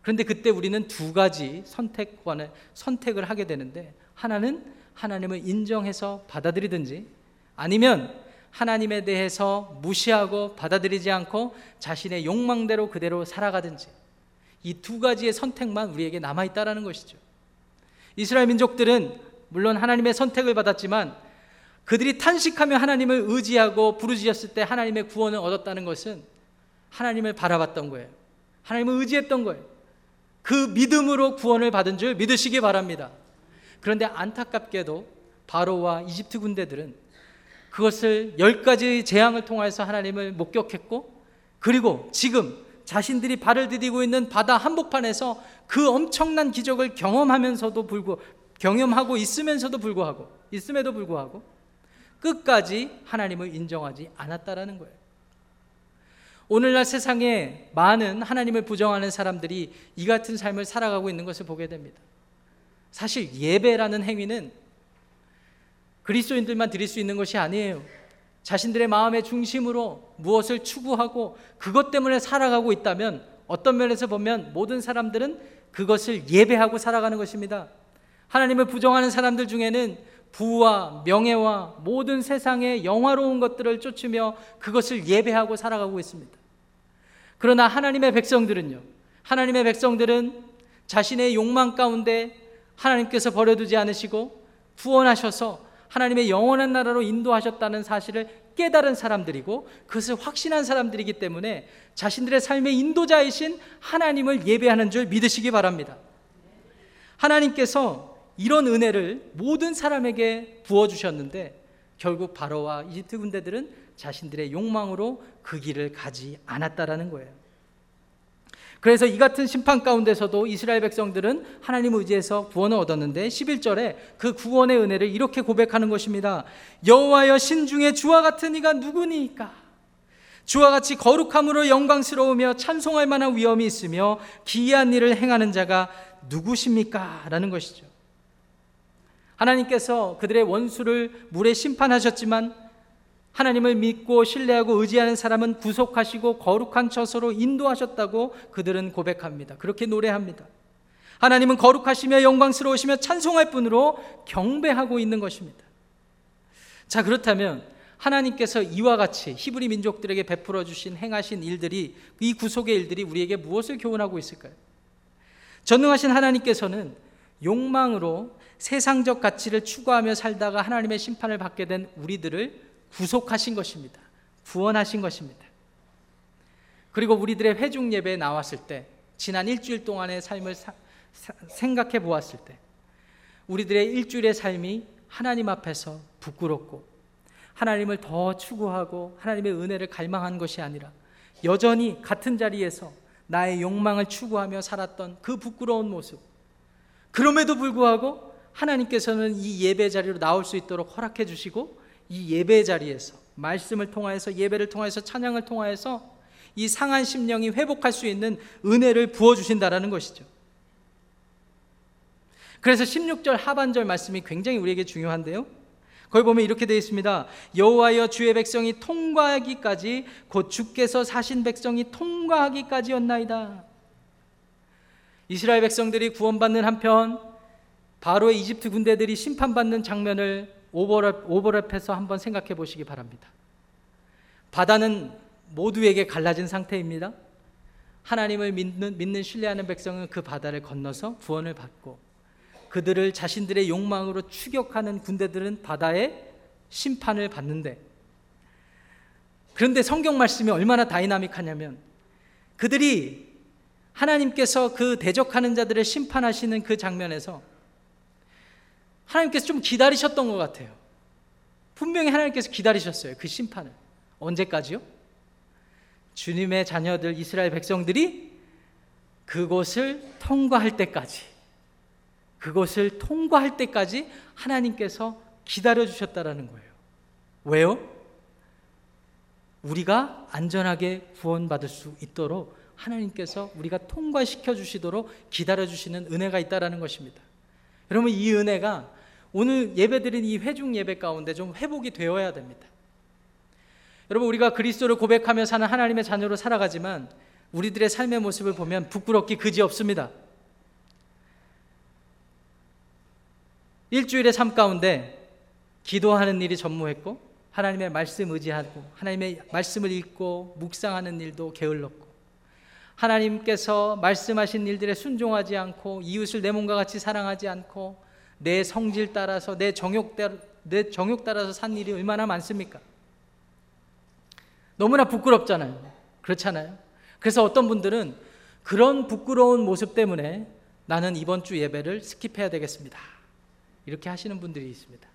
그런데 그때 우리는 두 가지 선택권을 선택을 하게 되는데 하나는 하나님을 인정해서 받아들이든지 아니면 하나님에 대해서 무시하고 받아들이지 않고 자신의 욕망대로 그대로 살아가든지 이 두 가지의 선택만 우리에게 남아 있다라는 것이죠. 이스라엘 민족들은 물론 하나님의 선택을 받았지만 그들이 탄식하며 하나님을 의지하고 부르짖었을 때 하나님의 구원을 얻었다는 것은 하나님을 바라봤던 거예요. 하나님을 의지했던 거예요. 그 믿음으로 구원을 받은 줄 믿으시기 바랍니다. 그런데 안타깝게도 바로와 이집트 군대들은 그것을 열 가지 재앙을 통해서 하나님을 목격했고 그리고 지금 자신들이 발을 디디고 있는 바다 한복판에서 그 엄청난 기적을 경험하면서도 불구 경험하고 있으면서도 불구하고 있음에도 불구하고 끝까지 하나님을 인정하지 않았다라는 거예요. 오늘날 세상에 많은 하나님을 부정하는 사람들이 이 같은 삶을 살아가고 있는 것을 보게 됩니다. 사실 예배라는 행위는 그리스도인들만 드릴 수 있는 것이 아니에요. 자신들의 마음의 중심으로 무엇을 추구하고 그것 때문에 살아가고 있다면 어떤 면에서 보면 모든 사람들은 그것을 예배하고 살아가는 것입니다. 하나님을 부정하는 사람들 중에는 부와 명예와 모든 세상의 영화로운 것들을 쫓으며 그것을 예배하고 살아가고 있습니다. 그러나 하나님의 백성들은요. 하나님의 백성들은 자신의 욕망 가운데 하나님께서 버려두지 않으시고 구원하셔서 하나님의 영원한 나라로 인도하셨다는 사실을 깨달은 사람들이고 그것을 확신한 사람들이기 때문에 자신들의 삶의 인도자이신 하나님을 예배하는 줄 믿으시기 바랍니다. 하나님께서 이런 은혜를 모든 사람에게 부어주셨는데 결국 바로와 이집트 군대들은 자신들의 욕망으로 그 길을 가지 않았다라는 거예요. 그래서 이 같은 심판 가운데서도 이스라엘 백성들은 하나님 의지해서 구원을 얻었는데 11절에 그 구원의 은혜를 이렇게 고백하는 것입니다. 여호와여 신중에 주와 같은 이가 누구니까? 주와 같이 거룩함으로 영광스러우며 찬송할 만한 위엄이 있으며 기이한 일을 행하는 자가 누구십니까? 라는 것이죠. 하나님께서 그들의 원수를 물에 심판하셨지만 하나님을 믿고 신뢰하고 의지하는 사람은 구속하시고 거룩한 처소로 인도하셨다고 그들은 고백합니다. 그렇게 노래합니다. 하나님은 거룩하시며 영광스러우시며 찬송할 뿐으로 경배하고 있는 것입니다. 자, 그렇다면 하나님께서 이와 같이 히브리 민족들에게 베풀어 주신 행하신 일들이 이 구속의 일들이 우리에게 무엇을 교훈하고 있을까요? 전능하신 하나님께서는 욕망으로 세상적 가치를 추구하며 살다가 하나님의 심판을 받게 된 우리들을 구속하신 것입니다. 구원하신 것입니다. 그리고 우리들의 회중 예배에 나왔을 때 지난 일주일 동안의 삶을 사, 사, 생각해 보았을 때 우리들의 일주일의 삶이 하나님 앞에서 부끄럽고 하나님을 더 추구하고 하나님의 은혜를 갈망한 것이 아니라 여전히 같은 자리에서 나의 욕망을 추구하며 살았던 그 부끄러운 모습. 그럼에도 불구하고 하나님께서는 이 예배 자리로 나올 수 있도록 허락해 주시고 이 예배 자리에서 말씀을 통하여서 예배를 통하여서 찬양을 통하여서 이 상한 심령이 회복할 수 있는 은혜를 부어 주신다라는 것이죠. 그래서 16절 하반절 말씀이 굉장히 우리에게 중요한데요. 거기 보면 이렇게 되어 있습니다. 여호와여 주의 백성이 통과하기까지 곧 주께서 사신 백성이 통과하기까지였나이다. 이스라엘 백성들이 구원받는 한편 바로의 이집트 군대들이 심판받는 장면을 오버랩, 오버랩해서 한번 생각해 보시기 바랍니다. 바다는 모두에게 갈라진 상태입니다. 하나님을 믿는, 믿는 신뢰하는 백성은 그 바다를 건너서 구원을 받고 그들을 자신들의 욕망으로 추격하는 군대들은 바다의 심판을 받는데 그런데 성경 말씀이 얼마나 다이나믹하냐면 그들이 하나님께서 그 대적하는 자들을 심판하시는 그 장면에서 하나님께서 좀 기다리셨던 것 같아요. 분명히 하나님께서 기다리셨어요. 그 심판을. 언제까지요? 주님의 자녀들 이스라엘 백성들이 그곳을 통과할 때까지 그것을 통과할 때까지 하나님께서 기다려 주셨다라는 거예요. 왜요? 우리가 안전하게 구원받을 수 있도록 하나님께서 우리가 통과시켜 주시도록 기다려 주시는 은혜가 있다라는 것입니다. 여러분 이 은혜가 오늘 예배드린 이 회중 예배 가운데 좀 회복이 되어야 됩니다. 여러분 우리가 그리스도를 고백하며 사는 하나님의 자녀로 살아가지만 우리들의 삶의 모습을 보면 부끄럽기 그지 없습니다. 일주일의 삶 가운데 기도하는 일이 전무했고 하나님의 말씀 의지하고 하나님의 말씀을 읽고 묵상하는 일도 게을렀고 하나님께서 말씀하신 일들에 순종하지 않고 이웃을 내 몸과 같이 사랑하지 않고 내 성질 따라서 내 정욕 내 정욕 따라서 산 일이 얼마나 많습니까? 너무나 부끄럽잖아요. 그렇잖아요. 그래서 어떤 분들은 그런 부끄러운 모습 때문에 나는 이번 주 예배를 스킵해야 되겠습니다. 이렇게 하시는 분들이 있습니다.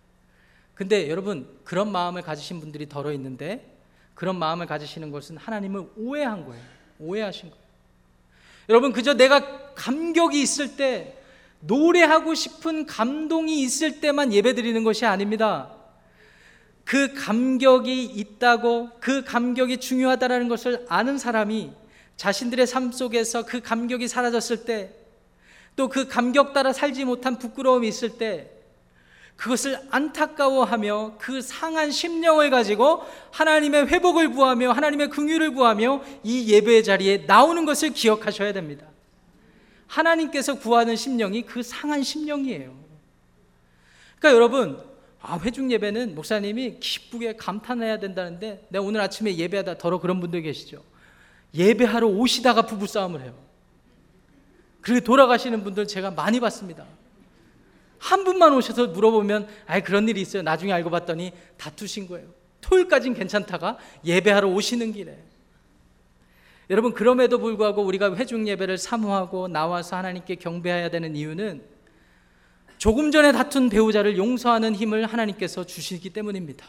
근데 여러분 그런 마음을 가지신 분들이 덜어 있는데 그런 마음을 가지시는 것은 하나님을 오해한 거예요. 오해하신 거예요. 여러분 그저 내가 감격이 있을 때 노래하고 싶은 감동이 있을 때만 예배 드리는 것이 아닙니다. 그 감격이 있다고 그 감격이 중요하다라는 것을 아는 사람이 자신들의 삶 속에서 그 감격이 사라졌을 때 또 그 감격 따라 살지 못한 부끄러움이 있을 때 그것을 안타까워하며 그 상한 심령을 가지고 하나님의 회복을 구하며 하나님의 긍휼을 구하며 이 예배의 자리에 나오는 것을 기억하셔야 됩니다. 하나님께서 구하는 심령이 그 상한 심령이에요. 그러니까 여러분, 아, 회중 예배는 목사님이 기쁘게 감탄해야 된다는데 내가 오늘 아침에 예배하다 더러 그런 분들 계시죠. 예배하러 오시다가 부부싸움을 해요. 그리고 돌아가시는 분들 제가 많이 봤습니다. 한 분만 오셔서 물어보면 아 그런 일이 있어요. 나중에 알고 봤더니 다투신 거예요. 토요일까지는 괜찮다가 예배하러 오시는 길에 여러분 그럼에도 불구하고 우리가 회중 예배를 사모하고 나와서 하나님께 경배해야 되는 이유는 조금 전에 다툰 배우자를 용서하는 힘을 하나님께서 주시기 때문입니다.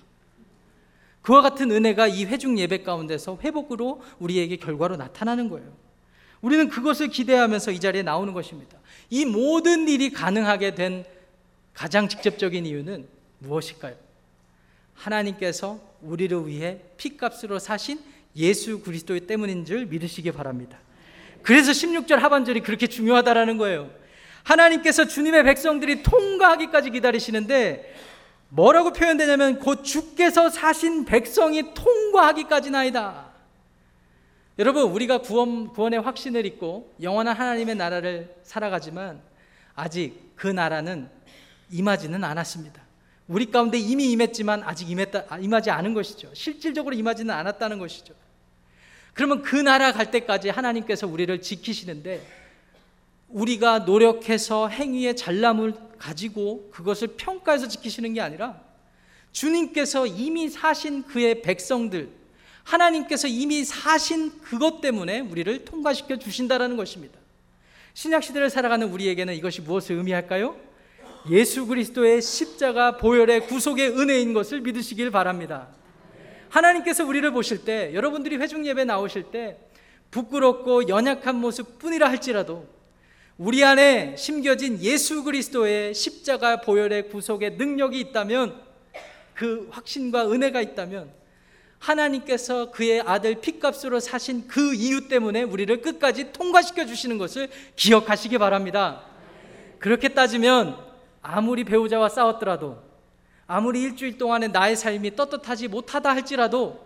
그와 같은 은혜가 이 회중 예배 가운데서 회복으로 우리에게 결과로 나타나는 거예요. 우리는 그것을 기대하면서 이 자리에 나오는 것입니다. 이 모든 일이 가능하게 된 가장 직접적인 이유는 무엇일까요? 하나님께서 우리를 위해 피값으로 사신 예수 그리스도 때문인 줄 믿으시기 바랍니다. 그래서 16절 하반절이 그렇게 중요하다라는 거예요. 하나님께서 주님의 백성들이 통과하기까지 기다리시는데 뭐라고 표현되냐면 곧 주께서 사신 백성이 통과하기까지 나이다. 여러분 우리가 구원 구원의 확신을 잊고 영원한 하나님의 나라를 살아가지만 아직 그 나라는 임하지는 않았습니다. 우리 가운데 이미 임했지만 아직 임했다, 임하지 않은 것이죠. 실질적으로 임하지는 않았다는 것이죠. 그러면 그 나라 갈 때까지 하나님께서 우리를 지키시는데 우리가 노력해서 행위의 잘남을 가지고 그것을 평가해서 지키시는 게 아니라 주님께서 이미 사신 그의 백성들 하나님께서 이미 사신 그것 때문에 우리를 통과시켜 주신다라는 것입니다. 신약 시대를 살아가는 우리에게는 이것이 무엇을 의미할까요? 예수 그리스도의 십자가 보혈의 구속의 은혜인 것을 믿으시길 바랍니다. 하나님께서 우리를 보실 때 여러분들이 회중 예배 나오실 때 부끄럽고 연약한 모습뿐이라 할지라도 우리 안에 심겨진 예수 그리스도의 십자가 보혈의 구속의 능력이 있다면 그 확신과 은혜가 있다면 하나님께서 그의 아들 피값으로 사신 그 이유 때문에 우리를 끝까지 통과시켜 주시는 것을 기억하시기 바랍니다. 그렇게 따지면 아무리 배우자와 싸웠더라도 아무리 일주일 동안에 나의 삶이 떳떳하지 못하다 할지라도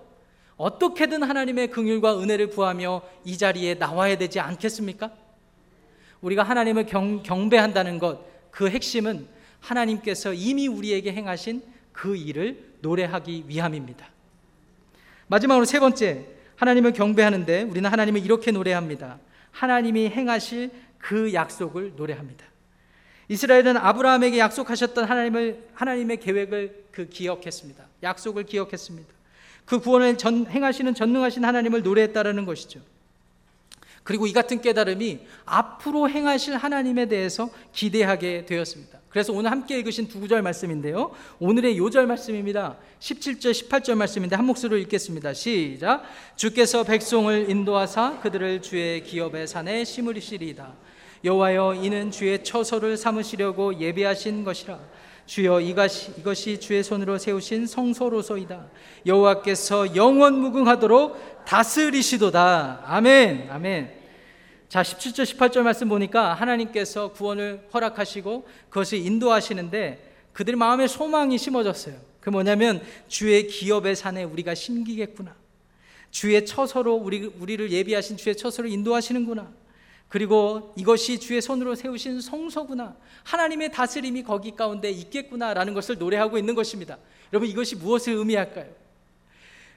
어떻게든 하나님의 긍휼과 은혜를 구하며 이 자리에 나와야 되지 않겠습니까? 우리가 하나님을 경, 경배한다는 것, 그 핵심은 하나님께서 이미 우리에게 행하신 그 일을 노래하기 위함입니다. 마지막으로 세 번째, 하나님을 경배하는데 우리는 하나님을 이렇게 노래합니다. 하나님이 행하실 그 약속을 노래합니다. 이스라엘은 아브라함에게 약속하셨던 하나님을 하나님의 계획을 그 기억했습니다. 약속을 기억했습니다. 그 구원을 전, 행하시는 전능하신 하나님을 노래했다라는 것이죠. 그리고 이 같은 깨달음이 앞으로 행하실 하나님에 대해서 기대하게 되었습니다. 그래서 오늘 함께 읽으신 두 구절 말씀인데요. 오늘의 요절 말씀입니다. 17절, 18절 말씀인데 한 목소리로 읽겠습니다. 시작. 주께서 백성을 인도하사 그들을 주의 기업의 산에 심으시리이다. 여호와여 이는 주의 처소를 삼으시려고 예비하신 것이라. 주여 이것이 주의 손으로 세우신 성소로소이다. 여호와께서 영원 무궁하도록 다스리시도다. 아멘. 아멘. 자, 17절 18절 말씀 보니까 하나님께서 구원을 허락하시고 그것을 인도하시는데 그들 마음에 소망이 심어졌어요. 그 뭐냐면 주의 기업의 산에 우리가 심기겠구나. 주의 처소로 우리, 우리를 예비하신 주의 처소를 인도하시는구나. 그리고 이것이 주의 손으로 세우신 성소구나. 하나님의 다스림이 거기 가운데 있겠구나라는 것을 노래하고 있는 것입니다. 여러분 이것이 무엇을 의미할까요?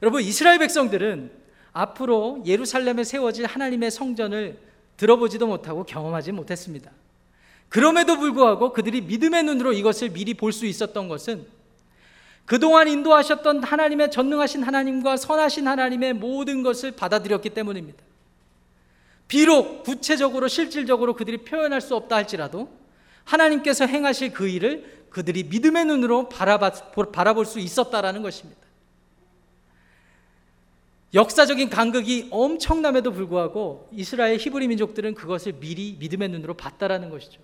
여러분 이스라엘 백성들은 앞으로 예루살렘에 세워질 하나님의 성전을 들어보지도 못하고 경험하지 못했습니다. 그럼에도 불구하고 그들이 믿음의 눈으로 이것을 미리 볼 수 있었던 것은 그동안 인도하셨던 하나님의 전능하신 하나님과 선하신 하나님의 모든 것을 받아들였기 때문입니다. 비록 구체적으로 실질적으로 그들이 표현할 수 없다 할지라도 하나님께서 행하실 그 일을 그들이 믿음의 눈으로 바라볼 수 있었다라는 것입니다. 역사적인 간극이 엄청남에도 불구하고 이스라엘 히브리 민족들은 그것을 미리 믿음의 눈으로 봤다라는 것이죠.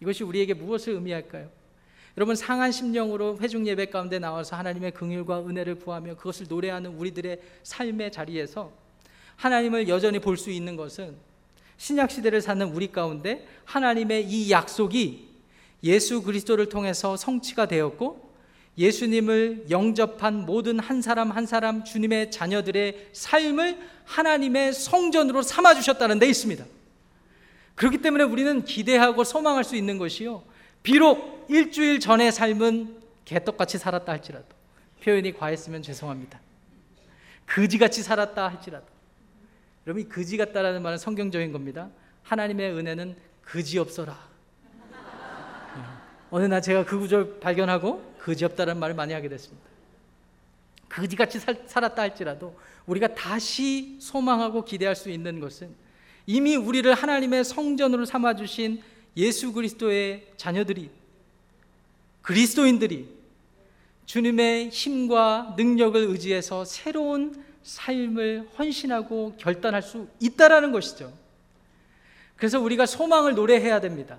이것이 우리에게 무엇을 의미할까요? 여러분 상한 심령으로 회중 예배 가운데 나와서 하나님의 긍휼과 은혜를 구하며 그것을 노래하는 우리들의 삶의 자리에서 하나님을 여전히 볼 수 있는 것은 신약 시대를 사는 우리 가운데 하나님의 이 약속이 예수 그리스도를 통해서 성취가 되었고 예수님을 영접한 모든 한 사람 한 사람 주님의 자녀들의 삶을 하나님의 성전으로 삼아 주셨다는 데 있습니다. 그렇기 때문에 우리는 기대하고 소망할 수 있는 것이요. 비록 일주일 전의 삶은 개떡같이 살았다 할지라도 표현이 과했으면 죄송합니다. 그지같이 살았다 할지라도 여러분 이 그지 같다라는 말은 성경적인 겁니다. 하나님의 은혜는 그지 없어라. 어느 날 제가 그 구절 발견하고 그지 없다는 말을 많이 하게 됐습니다. 그지같이 살, 살았다 할지라도 우리가 다시 소망하고 기대할 수 있는 것은 이미 우리를 하나님의 성전으로 삼아 주신 예수 그리스도의 자녀들이 그리스도인들이 주님의 힘과 능력을 의지해서 새로운 삶을 헌신하고 결단할 수 있다라는 것이죠. 그래서 우리가 소망을 노래해야 됩니다.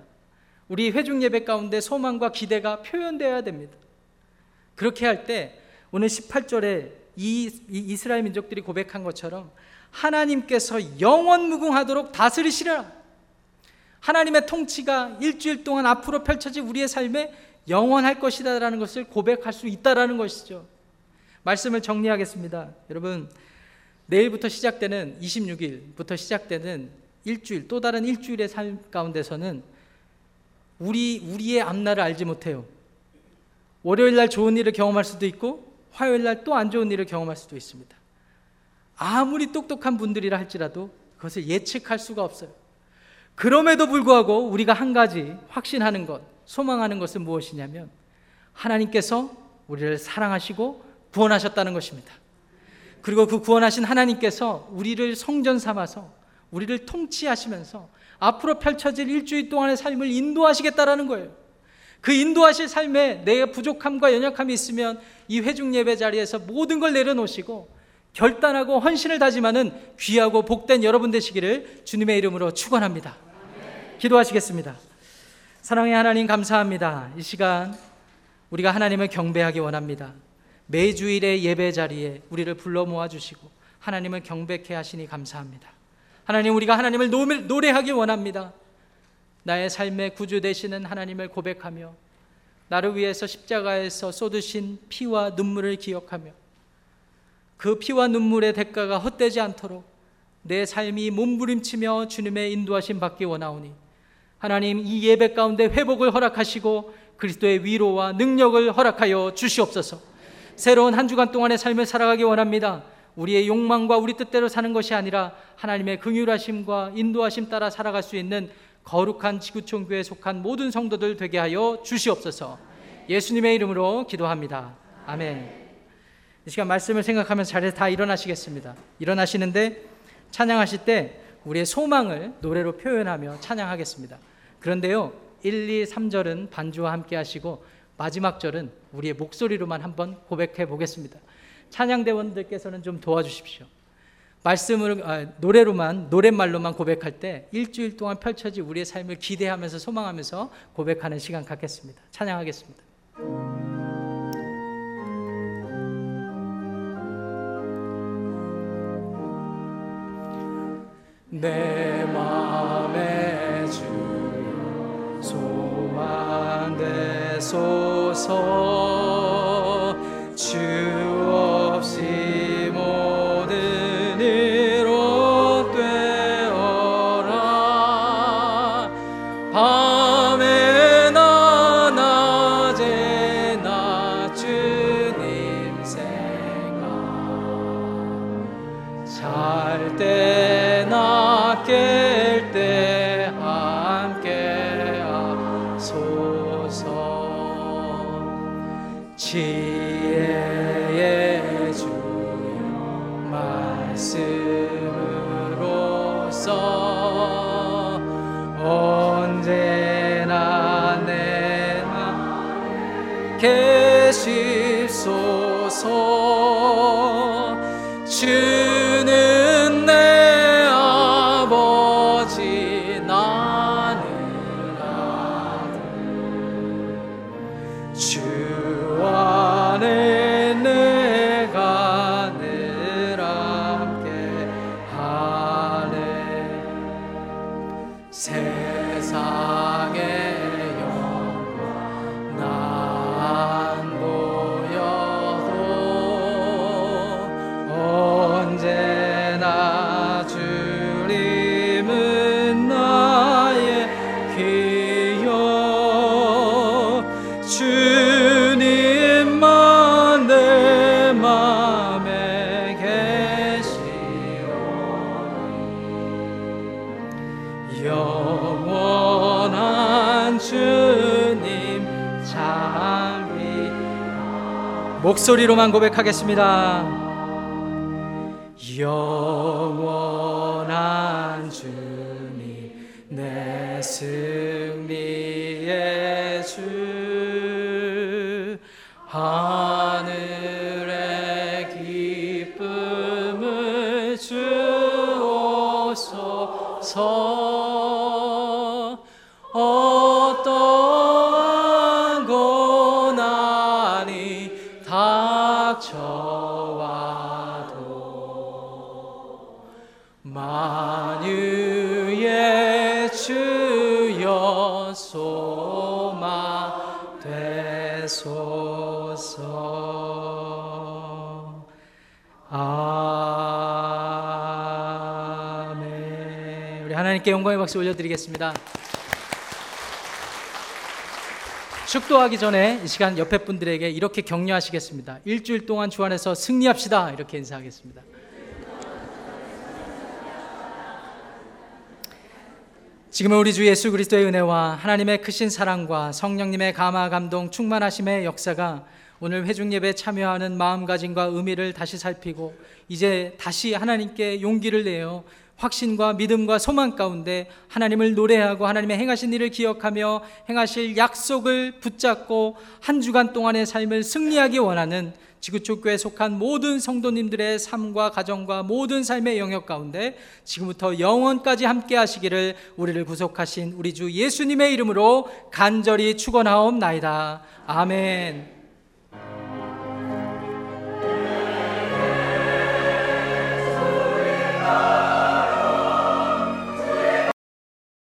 우리 회중 예배 가운데 소망과 기대가 표현되어야 됩니다. 그렇게 할 때 오늘 18절에 이, 이 이스라엘 민족들이 고백한 것처럼 하나님께서 영원 무궁하도록 다스리시라. 하나님의 통치가 일주일 동안 앞으로 펼쳐질 우리의 삶에 영원할 것이다라는 것을 고백할 수 있다라는 것이죠. 말씀을 정리하겠습니다. 여러분, 내일부터 시작되는 26일부터 시작되는 일주일, 또 다른 일주일의 삶 가운데서는 우리 우리의 앞날을 알지 못해요. 월요일 날 좋은 일을 경험할 수도 있고 화요일 날 또 안 좋은 일을 경험할 수도 있습니다. 아무리 똑똑한 분들이라 할지라도 그것을 예측할 수가 없어요. 그럼에도 불구하고 우리가 한 가지 확신하는 것, 소망하는 것은 무엇이냐면 하나님께서 우리를 사랑하시고 구원하셨다는 것입니다. 그리고 그 구원하신 하나님께서 우리를 성전 삼아서 우리를 통치하시면서 앞으로 펼쳐질 일주일 동안의 삶을 인도하시겠다라는 거예요. 그 인도하실 삶에 내 부족함과 연약함이 있으면 이 회중 예배 자리에서 모든 걸 내려놓으시고 결단하고 헌신을 다짐하는 귀하고 복된 여러분 되시기를 주님의 이름으로 축원합니다. 기도하시겠습니다. 사랑의 하나님 감사합니다. 이 시간 우리가 하나님을 경배하기 원합니다. 매주일의 예배 자리에 우리를 불러 모아 주시고 하나님을 경배케 하시니 감사합니다. 하나님 우리가 하나님을 노- 노래하기 원합니다. 나의 삶의 구주 되시는 하나님을 고백하며 나를 위해서 십자가에서 쏟으신 피와 눈물을 기억하며 그 피와 눈물의 대가가 헛되지 않도록 내 삶이 몸부림치며 주님의 인도하심 받기 원하오니 하나님 이 예배 가운데 회복을 허락하시고 그리스도의 위로와 능력을 허락하여 주시옵소서. 새로운 한 주간 동안의 삶을 살아가기 원합니다. 우리의 욕망과 우리 뜻대로 사는 것이 아니라 하나님의 긍휼하심과 인도하심 따라 살아갈 수 있는 거룩한 지구촌 교회에 속한 모든 성도들 되게 하여 주시옵소서. 예수님의 이름으로 기도합니다. 아멘. 이 시간 말씀을 생각하면서 자리에서 다 일어나시겠습니다. 일어나시는데 찬양하실 때 우리의 소망을 노래로 표현하며 찬양하겠습니다. 그런데요, 1, 2, 3절은 반주와 함께 하시고 마지막 절은 우리의 목소리로만 한번 고백해 보겠습니다. 찬양대원들께서는 좀 도와주십시오. 말씀을 아, 노래로만 노랫말로만 고백할 때 일주일 동안 펼쳐질 우리의 삶을 기대하면서 소망하면서 고백하는 시간 갖겠습니다. 찬양하겠습니다. 내 마음 소망되소서. 주 목소리로만 고백하겠습니다. 영원한 주님 내 승리의 주 하늘의 기쁨을 주옵소서 되소서 아멘 우리 하나님께 영광의 박수 올려드리겠습니다 축도하기 전에 이 시간 옆에 분들에게 이렇게 격려하시겠습니다. 일주일 동안 주 안에서 승리합시다. 이렇게 인사하겠습니다. 지금은 우리 주 예수 그리스도의 은혜와 하나님의 크신 사랑과 성령님의 감화 감동 충만하심의 역사가 오늘 회중 예배 참여하는 마음가짐과 의미를 다시 살피고 이제 다시 하나님께 용기를 내어 확신과 믿음과 소망 가운데 하나님을 노래하고 하나님의 행하신 일을 기억하며 행하실 약속을 붙잡고 한 주간 동안의 삶을 승리하기 원하는 지구촌교회 속한 모든 성도님들의 삶과 가정과 모든 삶의 영역 가운데 지금부터 영원까지 함께 하시기를 우리를 구속하신 우리 주 예수님의 이름으로 간절히 축원하옵나이다. 아멘. Oh.